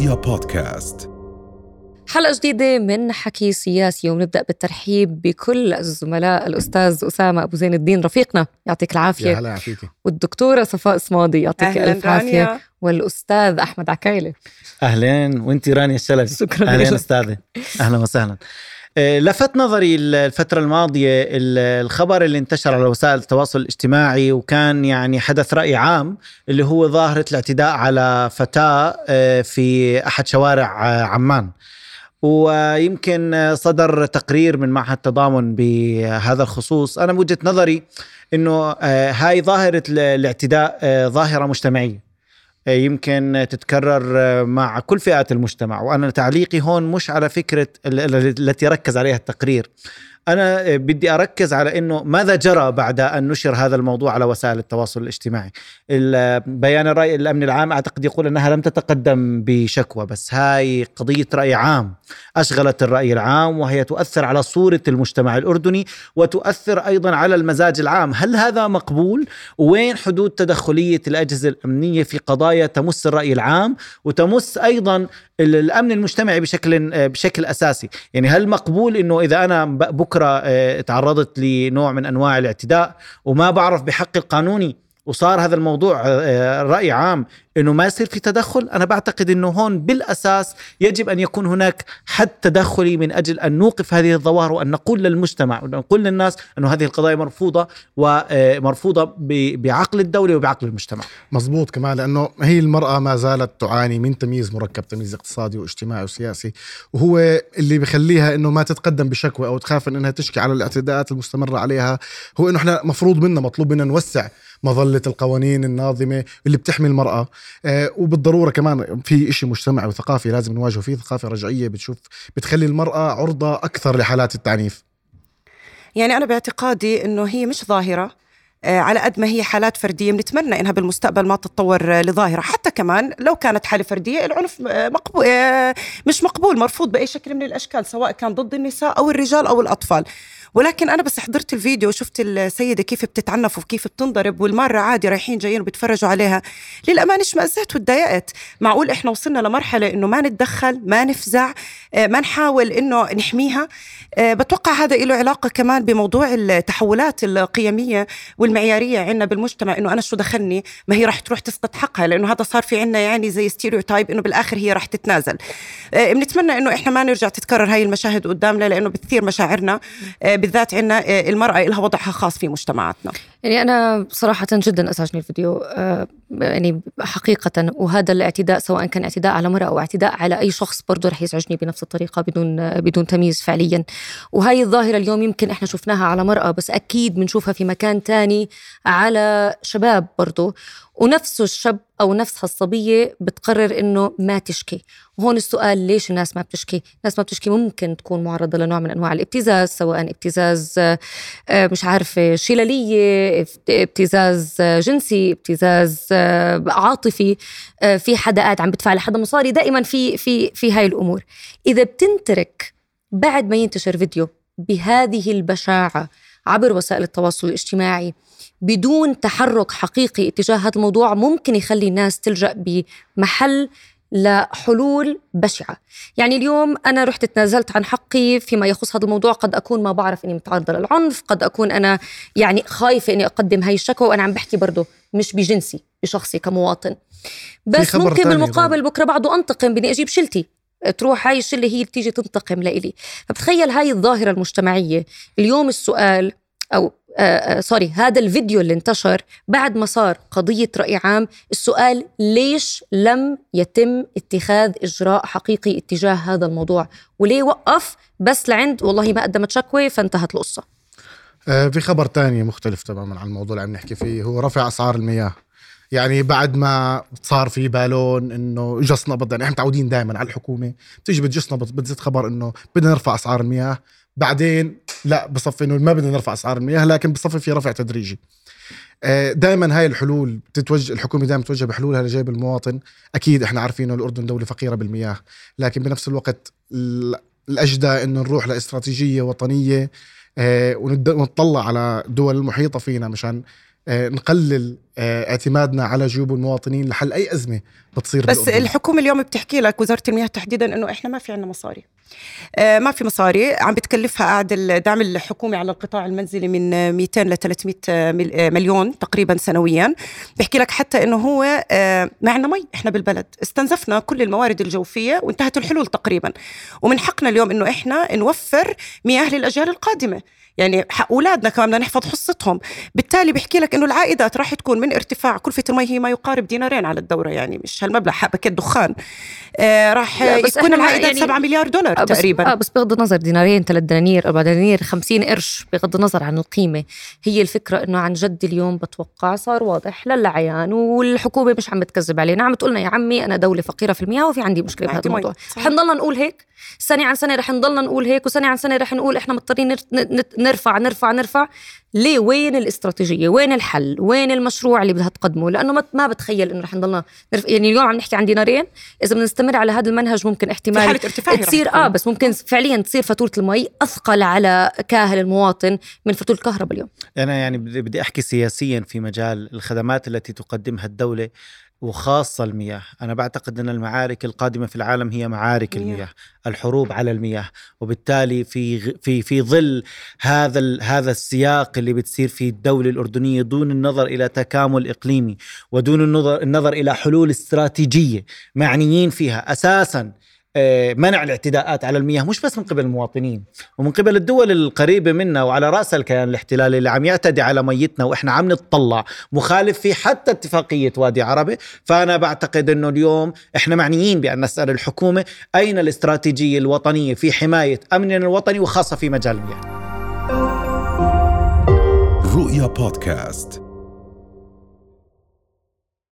رؤيا بودكاست. حلقة جديدة من حكي سياسي ونبدأ بالترحيب بكل الزملاء الأستاذ أسامة أبو زين الدين رفيقنا يعطيك العافية. يا هلا والدكتورة صفاء صمادي يعطيك أهلاً ألف عافية. رانيا. والأستاذ أحمد عكايلة أهلين وانت رانيا الشلبي شكراً. أهلين لك. استاذه أهلا وسهلا. لفت نظري الفترة الماضية ال- الخبر اللي انتشر على وسائل التواصل الاجتماعي وكان يعني حدث رأي عام اللي هو ظاهرة الاعتداء على فتاة آه، في أحد شوارع آه، عمان. ويمكن آه، صدر تقرير من معهد التضامن بهذا الخصوص. أنا بوجهة نظري أنه آه، هاي ظاهرة ال- الاعتداء آه، ظاهرة مجتمعية. يمكن تتكرر مع كل فئات المجتمع. وأنا تعليقي هون مش على ال- التي ركز عليها التقرير. أنا بدي أركز على إنه ماذا جرى بعد أن نشر هذا الموضوع على وسائل التواصل الاجتماعي. ال- بيان الرأي الأمن العام أعتقد يقول إنها لم تتقدم بشكوى بس هاي قضية رأي عام. أشغلت الرأي العام وهي تؤثر على صورة المجتمع الأردني وتؤثر أيضا على المزاج العام. هل هذا مقبول؟ وين حدود تدخلية الأجهزة الأمنية في قضايا تمس الرأي العام وتمس أيضا ال- الأمن المجتمعي بشكل بشكل أساسي؟ يعني هل مقبول إنه إذا أنا ب- بكرة آه، تعرضت لنوع من أنواع الاعتداء وما بعرف بحقي القانوني. وصار هذا الموضوع آه، رأي عام إنه ما يصير في تدخل. أنا بعتقد إنه هون بالأساس يجب أن يكون هناك حد تدخلي من أجل أن نوقف هذه الظواهر وأن نقول للمجتمع وأن نقول للناس إنه هذه القضايا مرفوضة ومرفوضه ب- بعقل الدولة وبعقل المجتمع. مزبوط كمان لأنه هي المرأة ما زالت تعاني من تمييز مركب تمييز اقتصادي واجتماعي وسياسي وهو اللي بخليها إنه ما تتقدم بشكوى أو تخاف إنها تشكي على الاعتداءات المستمرة عليها. هو إنه إحنا مفروض منا مطلوب منا نوسع مظلة القوانين الناظمة اللي بتحمي المرأة. آه وبالضرورة كمان في إشي مجتمعي وثقافي لازم نواجهه فيه ثقافة رجعية بتشوف بتخلي المرأة عرضة أكثر لحالات التعنيف. يعني أنا باعتقادي إنه هي مش ظاهرة آه، على قد ما هي حالات فردية بنتمنى إنها بالمستقبل ما تتطور آه، لظاهرة. حتى كمان لو كانت حالة فردية العنف آه، مقبول آه، مش مقبول مرفوض بأي شكل من الأشكال سواء كان ضد النساء أو الرجال أو الأطفال. ولكن أنا بس حضرت الفيديو وشفت السيدة كيف بتتعنف وكيف بتنضرب والمرة عادي رايحين جايين وبيتفرجوا عليها. للأمانة اشمأزت وتضايقت معقول إحنا وصلنا لمرحلة إنه ما نتدخل ما نفزع آه، ما نحاول إنه نحميها. آه، بتوقع هذا له علاقة كمان بموضوع التحولات القيمية والمعيارية عندنا بالمجتمع إنه أنا شو دخلني؟ ما هي راح تروح تسقط حقها لأنه هذا صار في عنا يعني زي ستيريوتايب إنه بالآخر هي راح تتنازل. آه، بنتمنى إنه إحنا ما نرجع تتكرر هاي المشاهد قدامنا لأنه بتثير مشاعرنا. بالذات عندنا المرأة لها وضعها خاص في مجتمعاتنا. يعني أنا صراحة جدا أزعجني الفيديو آه، يعني حقيقة وهذا الاعتداء سواء كان اعتداء على امرأة أو اعتداء على أي شخص برضه رح يزعجني بنفس الطريقة بدون بدون تمييز فعليا. وهاي الظاهرة اليوم يمكن إحنا شفناها على مرأة بس أكيد بنشوفها في مكان تاني على شباب برضه ونفسه الشاب أو نفسها الصبية بتقرر إنه ما تشكي. وهون السؤال ليش الناس ما بتشكي؟ الناس ما بتشكي ممكن تكون معرضة لنوع من أنواع الابتزاز سواء ابتزاز آه، مش عارفة شلالية ابت- ابتزاز جنسي ابتزاز عاطفي آه، في حدا قاعد عم بدفع لحدا مصاري دائما في في في هاي الأمور. إذا بتنترك بعد ما ينتشر فيديو بهذه البشاعة عبر وسائل التواصل الاجتماعي بدون تحرك حقيقي اتجاه هذا الموضوع ممكن يخلي الناس تلجأ بمحل لحلول بشعة. يعني اليوم أنا رحت تنازلت عن حقي فيما يخص هذا الموضوع. قد أكون ما بعرف أني متعرضة للعنف. قد أكون أنا يعني خايفة أني أقدم هاي الشكوى. وأنا عم بحكي برضه مش بجنسي بشخصي كمواطن. بس ممكن بالمقابل بكرة بعده أنتقم بدي أجيب شلتي. تروح هاي الشلة هي اللي تيجي تنتقم لإلي. فبتخيل هاي الظاهرة المجتمعية. اليوم السؤال أو سوري هذا الفيديو اللي انتشر بعد ما صار قضية رأي عام السؤال ليش لم يتم اتخاذ إجراء حقيقي اتجاه هذا الموضوع؟ وليه وقف؟ بس لعند والله ما قدمت شكوى فانتهت القصة. آه، في خبر تاني مختلف تماما عن الموضوع اللي عم نحكي فيه هو رفع أسعار المياه. يعني بعد ما صار في بالون إنه جس نبض يعني إحنا متعودين دائما على الحكومة بتيجي بتجس نبض بتزيد خبر إنه بدنا نرفع أسعار المياه. بعدين لا بصفي إنه ما بدنا نرفع اسعار المياه لكن بصفي في رفع تدريجي. دائما هاي الحلول بتتوجه الحكومة دائما بتوجه بحلولها لجيب المواطن. أكيد إحنا عارفين إنه الأردن دولة فقيرة بالمياه لكن بنفس الوقت ال- الأجدى إنه نروح لاستراتيجية وطنية آه، ونطلع على الدول المحيطه فينا مشان آه، نقلل آه، اعتمادنا على جيوب المواطنين لحل أي أزمة بتصير بس بالأردن. الحكومة اليوم بتحكي لك وزارة المياه تحديدا إنه إحنا ما في عندنا مصاري. آه، ما في مصاري. عم بتكلفها قاعد الدعم الحكومي على القطاع المنزلي من 200 ل 300 مل- آه، مليون تقريبا سنويا. بحكي لك حتى إنه هو آه، ما عندنا مي إحنا بالبلد. استنزفنا كل الموارد الجوفية وانتهت الحلول تقريبا. ومن حقنا اليوم إنه إحنا نوفر مياه للاجيال القادمة. يعني حق أولادنا كمان بدنا نحفظ حصتهم. بالتالي بحكي لك إنه العائدات راح تكون من ارتفاع. كلفة المي هي ما يقارب دينارين على الدورة يعني مش هالمبلغ حق باكيت دخان آه راح يكون العائدات يعني- 7 مليار دولار. آه، بس تقريبا. آه بس بغض النظر دينارين ثلاث دنانير أربع دنانير 50 قرش بغض النظر عن القيمة. هي الفكرة إنه عن جد اليوم بتوقع صار واضح للعيان والحكومة مش عم بتكذب علينا. عم تقولنا يا عمي أنا دولة فقيرة في المياه وفي عندي مشكلة بهذا. الموضوع. رح نضلنا نقول هيك. سنة عن سنة رح نضلنا نقول هيك وسنة عن سنة رح نقول إحنا مضطرين نرفع نرفع نرفع. ليه وين الاستراتيجية؟ وين الحل؟ وين المشروع اللي بدها تقدمه؟ لأنه ما- ما بتخيل إنه رح نضلنا نرف... يعني اليوم عم نحكي عن دينارين إذا بنستمر على هذا المنهج ممكن في احتمال حاله ارتفاع هي رح تصير. آه بس ممكن فعليا تصير فاتورة المي أثقل على كاهل المواطن من فاتورة الكهرباء اليوم. أنا يعني بدي بدي أحكي سياسيا في مجال الخدمات التي تقدمها الدولة. وخاصة المياه. أنا بعتقد أن المعارك القادمة في العالم هي معارك مياه. المياه الحروب على المياه. وبالتالي في في في ظل هذا ال- هذا السياق اللي بتصير فيه الدولة الأردنية دون النظر إلى تكامل إقليمي ودون النظر النظر إلى حلول استراتيجية معنيين فيها. أساسا منع الاعتداءات على المياه مش بس من قبل المواطنين ومن قبل الدول القريبة منا وعلى رأس الكيان الاحتلالي اللي عم يعتدي على ميتنا وإحنا عم نتطلع مخالف في حتى اتفاقية وادي عربي. فأنا بعتقد أنه اليوم إحنا معنيين بأن نسأل الحكومة أين الاستراتيجية الوطنية في حماية أمننا الوطني وخاصة في مجال المياه. رؤيا بودكاست.